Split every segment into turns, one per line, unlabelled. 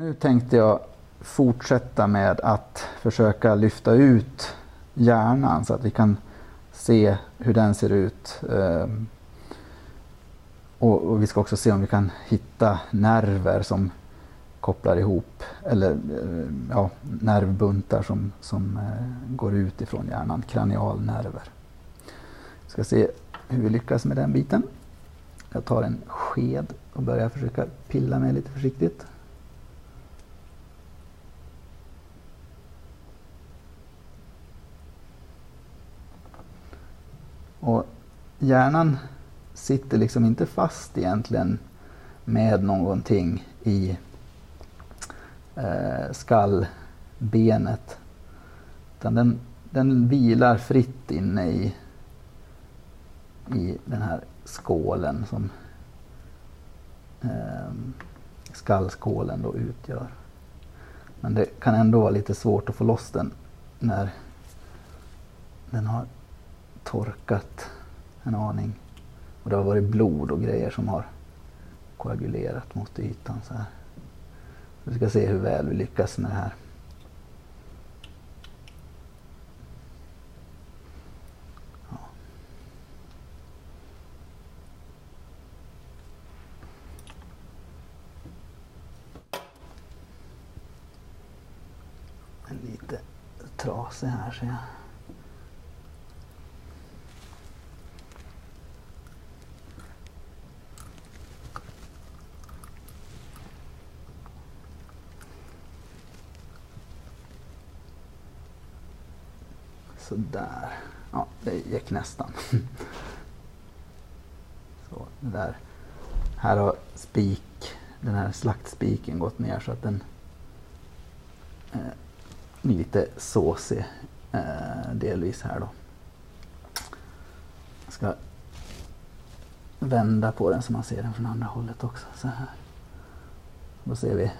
Nu tänkte jag fortsätta med att försöka lyfta ut hjärnan så att vi kan se hur den ser ut. Ehm, och, vi ska också se om vi kan hitta nerver som kopplar ihop, eller eh, ja, nervbuntar som, som eh, går ut ifrån hjärnan, kranialnerver. Vi ska se hur vi lyckas med den biten. Jag tar en sked och börjar försöka pilla med lite försiktigt. Och hjärnan sitter liksom inte fast egentligen med någonting i eh, skallbenet. Utan den, den vilar fritt inne i, i den här skålen som eh, skallskålen då utgör. Men det kan ändå vara lite svårt att få loss den när den har torkat en aning. Och det har varit blod och grejer som har koagulerat mot ytan. Så här. Vi ska se hur väl vi lyckas med det här. En lite trasig här ser jag. Sådär. Ja, det gick nästan. Så, där. Här har spik, den här slaktspiken gått ner så att den eh, är lite såsig eh, delvis här då. Jag ska vända på den så man ser den från andra hållet också. Så här. Då ser vi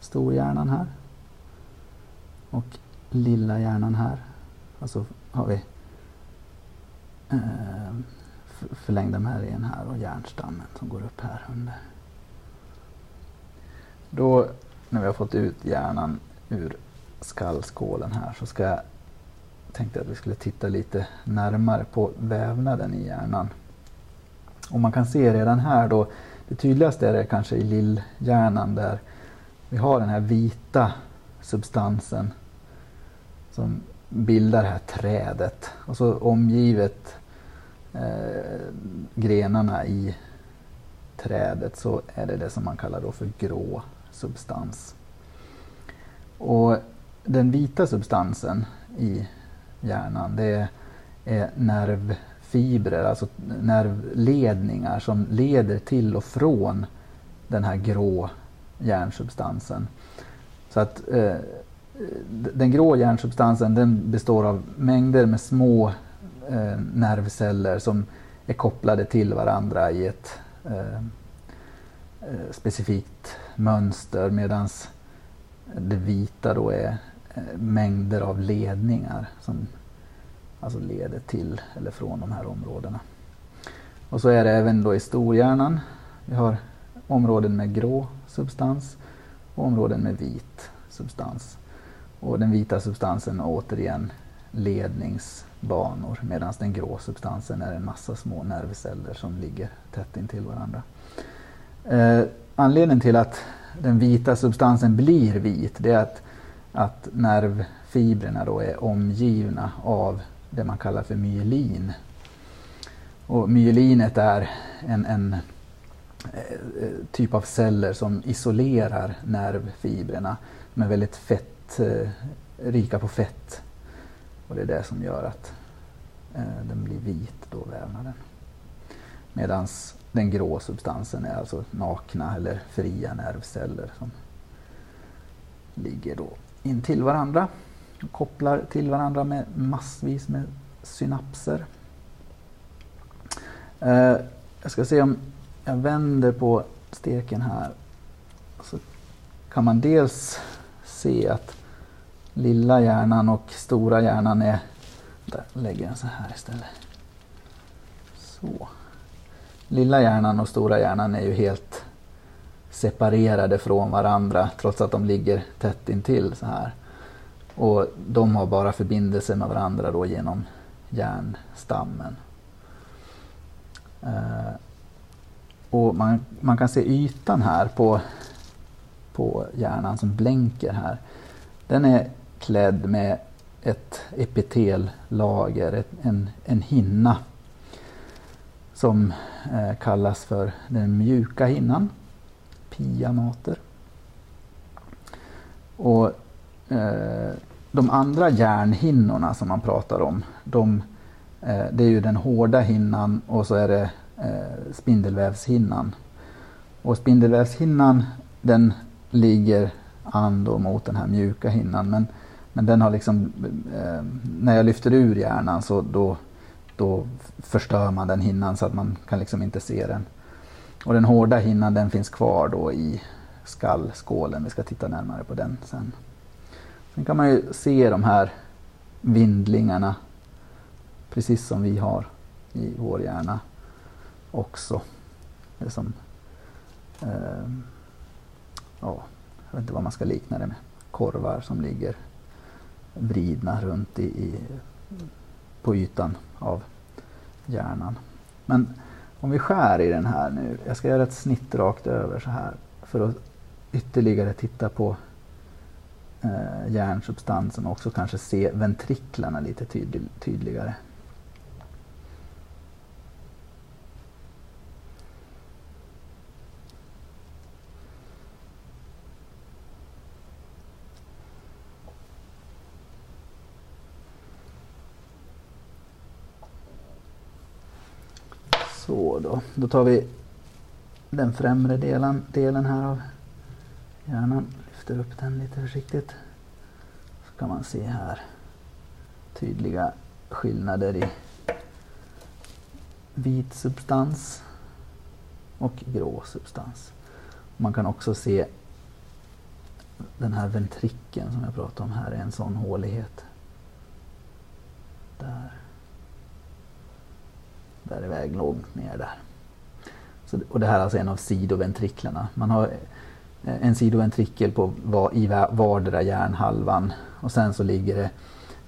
storhjärnan här. Och lilla hjärnan här. Och så har vi eh, förlängda märgen här och hjärnstammen som går upp här under. Då när vi har fått ut hjärnan ur skallskålen här så ska jag tänkte att vi skulle titta lite närmare på vävnaden i hjärnan. Och man kan se redan här då, det tydligaste är det kanske i lillhjärnan där vi har den här vita substansen som bildar det här trädet och så omgivet eh, grenarna i trädet så är det det som man kallar då för grå substans. Och den vita substansen i hjärnan det är nervfibrer, alltså nervledningar som leder till och från den här grå hjärnsubstansen. Så att eh, den grå hjärnsubstansen den består av mängder med små eh, nervceller som är kopplade till varandra i ett eh, eh specifikt mönster medan det vita då är eh, mängder av ledningar som alltså leder till eller från de här områdena. Och så är det även då i storhjärnan. Vi har områden med grå substans och områden med vit substans. Och den vita substansen återigen ledningsbanor medan den grå substansen är en massa små nervceller som ligger tätt intill varandra. Eh, anledningen till att den vita substansen blir vit det är att, att nervfibrerna då är omgivna av det man kallar för myelin. Och myelinet är en, en eh, typ av celler som isolerar nervfibrerna. De är väldigt fett Eh, rika på fett. Och det är det som gör att eh, den blir vit, då vävnaden. Medan den grå substansen är alltså nakna eller fria nervceller som ligger då intill varandra och kopplar till varandra med massvis med synapser. Eh, jag ska se om jag vänder på steken här. Så kan man dels se att lilla hjärnan och stora hjärnan är... Där lägger jag så här istället. Så. Lilla hjärnan och stora hjärnan är ju helt separerade från varandra trots att de ligger tätt intill så här. Och de har bara förbindelse med varandra då genom hjärnstammen. Eh, och man, man kan se ytan här på, på hjärnan som blänker här. Den är klädd med ett epitellager, ett, en, en hinna som eh, kallas för den mjuka hinnan, piamater. Och eh, de andra hjärnhinnorna som man pratar om, de, eh, det är ju den hårda hinnan och så är det eh, spindelvävshinnan. Och spindelvävshinnan den ligger an då mot den här mjuka hinnan men, men den har liksom, eh, när jag lyfter ur hjärnan så då, då förstör man den hinnan så att man kan liksom inte se den. Och den hårda hinnan den finns kvar då i skallskålen. Vi ska titta närmare på den sen. Sen kan man ju se de här vindlingarna precis som vi har i vår hjärna också. Det är som, eh, ja, jag vet inte vad man ska likna det med. Korvar som ligger vridna runt i, i, på ytan av hjärnan. Men om vi skär i den här nu. Jag ska göra ett snitt rakt över så här för att ytterligare titta på eh, hjärnsubstansen och också kanske se ventriklarna lite tydlig, tydligare. Så då, tar vi den främre delen, delen här av hjärnan. Lyfter upp den lite försiktigt. Så kan man se här tydliga skillnader i vit substans och grå substans. Man kan också se den här ventrikeln som jag pratade om här är en sån hålighet. Där där iväg långt ner där. Så, och det här är alltså en av sidoventriklarna. Man har eh, en sidoventrikel på, i vardera hjärnhalvan och sen så ligger det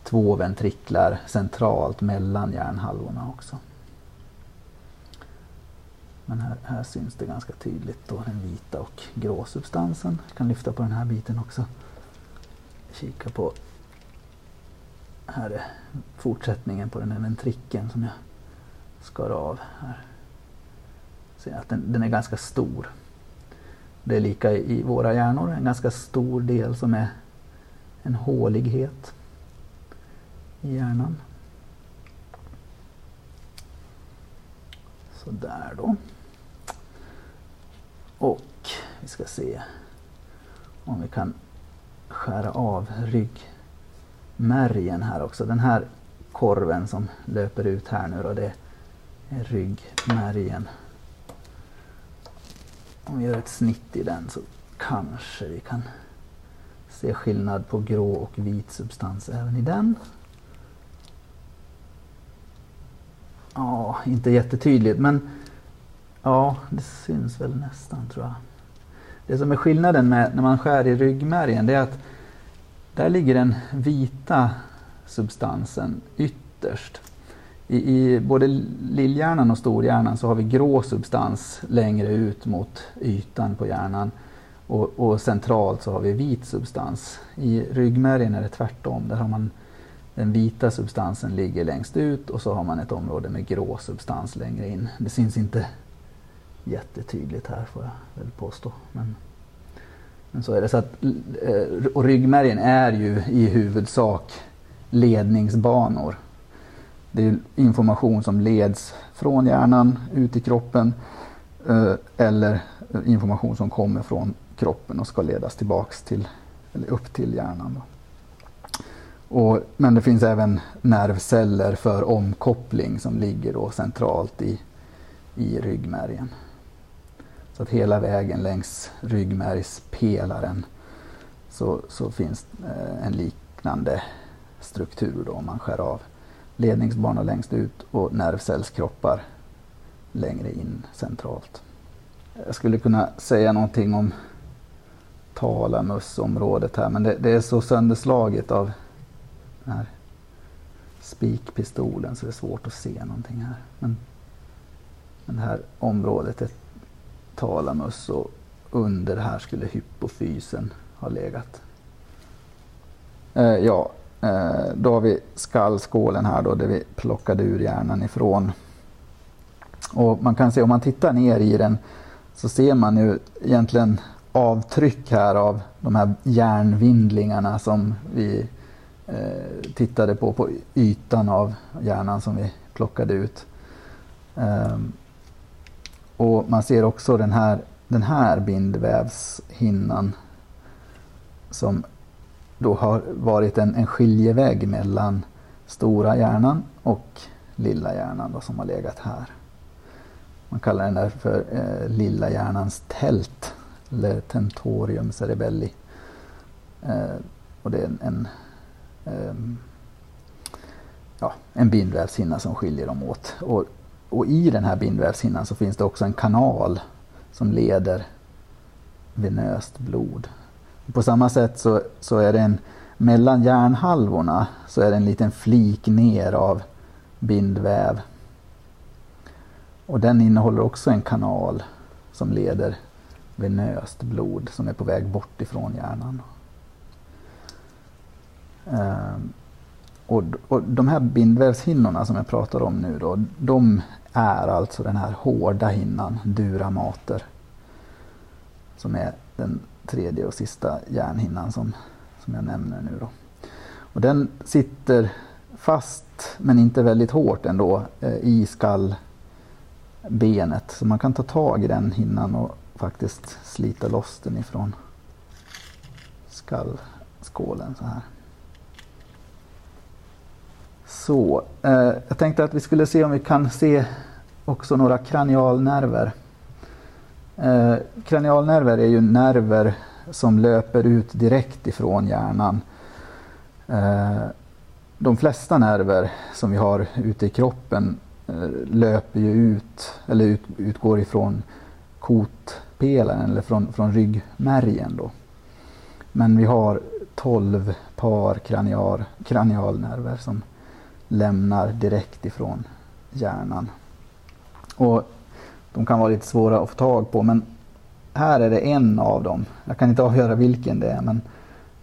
två ventriklar centralt mellan hjärnhalvorna också. Men här, här syns det ganska tydligt då den vita och grå substansen. Jag kan lyfta på den här biten också. Kika på här är fortsättningen på den här ventrikeln som jag skar av här. Ser att den, den är ganska stor. Det är lika i våra hjärnor, en ganska stor del som är en hålighet i hjärnan. Så där då. Och vi ska se om vi kan skära av ryggmärgen här också. Den här korven som löper ut här nu då, det ryggmärgen. Om vi gör ett snitt i den så kanske vi kan se skillnad på grå och vit substans även i den. Ja, inte jättetydligt men ja, det syns väl nästan tror jag. Det som är skillnaden med när man skär i ryggmärgen det är att där ligger den vita substansen ytterst i, i både lillhjärnan och storhjärnan så har vi grå substans längre ut mot ytan på hjärnan. Och, och, centralt så har vi vit substans. I ryggmärgen är det tvärtom. Där har man den vita substansen ligger längst ut och så har man ett område med grå substans längre in. Det syns inte jättetydligt här får jag väl påstå. Men, men så är det. Så att, eh, och ryggmärgen är ju i huvudsak ledningsbanor det är information som leds från hjärnan ut i kroppen eh, eller eh, information som kommer från kroppen och ska ledas tillbaks till, eller upp till hjärnan. Och, men det finns även nervceller för omkoppling som ligger då centralt i, i ryggmärgen. Så att hela vägen längs ryggmärgspelaren så, så finns eh, en liknande struktur då om man skär av ledningsbana längst ut och nervcellskroppar längre in centralt. jag skulle kunna säga någonting om talamusområdet här men det, det är så sönderslaget av den här spikpistolen så det är svårt att se någonting här. Men, men det här området är talamus och under här skulle hypofysen ha legat. Eh, ja, Eh, då har vi skallskålen här då där vi plockade ur hjärnan ifrån. Och man kan se om man tittar ner i den så ser man ju egentligen avtryck här av de här hjärnvindlingarna som vi eh, tittade på på ytan av hjärnan som vi plockade ut. Um, och man ser också den här, den här bindvävshinnan som då har varit en, en skiljeväg mellan stora hjärnan och lilla hjärnan då, som har legat här. Man kallar den där för eh, lilla hjärnans tält, eller tentorium cerebelli. Eh, och det är en, en, eh, ja, en bindvävshinna som skiljer dem åt. Och, och i den här bindvävshinnan så finns det också en kanal som leder venöst blod. På samma sätt så, så är det en, mellan hjärnhalvorna så är det en liten flik ner av bindväv och den innehåller också en kanal som leder venöst blod som är på väg bort ifrån hjärnan. Ehm, och, och de här bindvävshinnorna som jag pratar om nu då, de är alltså den här hårda hinnan, dura mater. Som är den tredje och sista hjärnhinnan som, som jag nämner nu då. Och den sitter fast men inte väldigt hårt ändå eh, i skallbenet. Så man kan ta tag i den hinnan och faktiskt slita loss den ifrån skallskålen så här. Så, eh, jag tänkte att vi skulle se om vi kan se också några kranialnerver. Eh, kranialnerver är ju nerver som löper ut direkt ifrån hjärnan. Eh, de flesta nerver som vi har ute i kroppen Eh, löper ju ut, eller ut, utgår ifrån kotpelaren eller från, från ryggmärgen då. Men vi har 12 par kranial, kranialnerver som lämnar direkt ifrån hjärnan. Och de kan vara lite svåra att få tag på men här är det en av dem. Jag kan inte avgöra vilken det är men,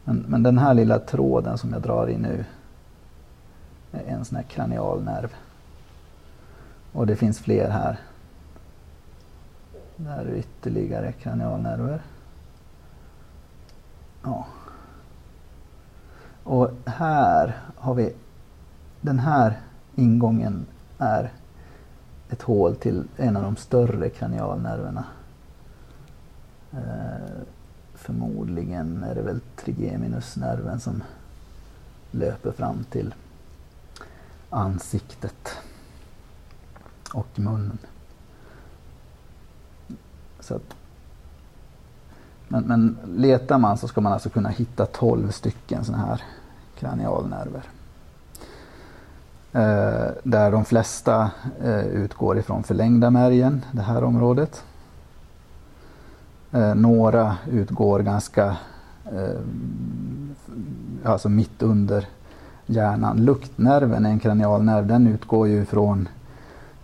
men, men den här lilla tråden som jag drar i nu är en sån här kranialnerv. Och det finns fler här. Där är ytterligare kranialnerver. Ja. Och här har vi den här ingången är ett hål till en av de större kranialnerverna. Eh, förmodligen är det väl trigeminusnerven som löper fram till ansiktet och munnen. Så att, men, men letar man så ska man alltså kunna hitta 12 stycken sådana här kranialnerver. Eh, där de flesta eh, utgår ifrån förlängda märgen, det här området. Eh, några utgår ganska eh, alltså mitt under hjärnan. Luktnerven är en kranialnerv, den utgår ju från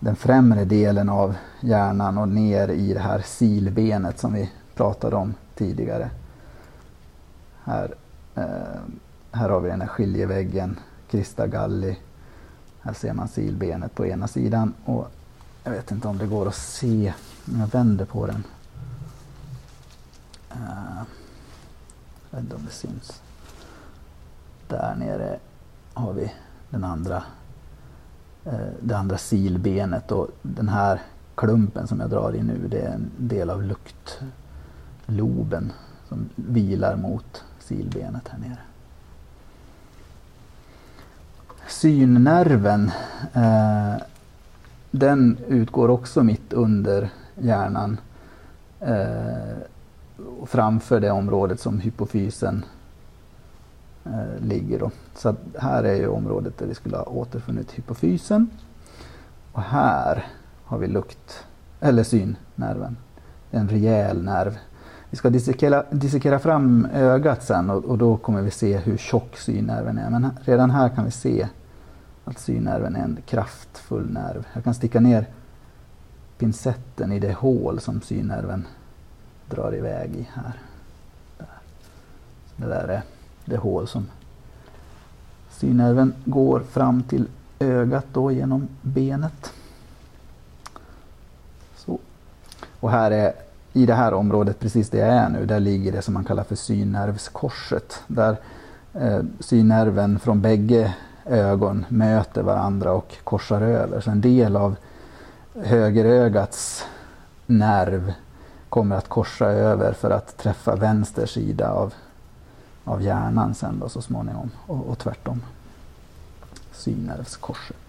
den främre delen av hjärnan och ner i det här silbenet som vi pratade om tidigare. Här, eh, här har vi den här skiljeväggen, Krista Galli. Här ser man silbenet på ena sidan och jag vet inte om det går att se om jag vänder på den. Uh, jag vet inte om det syns. Där nere har vi den andra eh, det andra silbenet och den här klumpen som jag drar i nu det är en del av luktloben som vilar mot silbenet här nere. Synnerven eh, den utgår också mitt under hjärnan eh, framför det området som hypofysen eh, ligger. Då. Så här är ju området där vi skulle ha återfunnit hypofysen. Och här har vi lukt, eller synnerven. en rejäl nerv. Vi ska dissekera, dissekera fram ögat sen och, och, då kommer vi se hur tjock synnerven är. Men redan här kan vi se att synnerven är en kraftfull nerv. Jag kan sticka ner pincetten i det hål som synnerven drar iväg i här. Där. Det där är det hål som synnerven går fram till ögat då genom benet. Så. Och här är i det här området, precis där jag är nu, där ligger det som man kallar för synnervskorset. Där eh, synnerven från bägge ögon möter varandra och korsar över. Så en del av högerögats nerv kommer att korsa över för att träffa vänster sida av, av hjärnan sen då så småningom och, och tvärtom. Synnervskorset.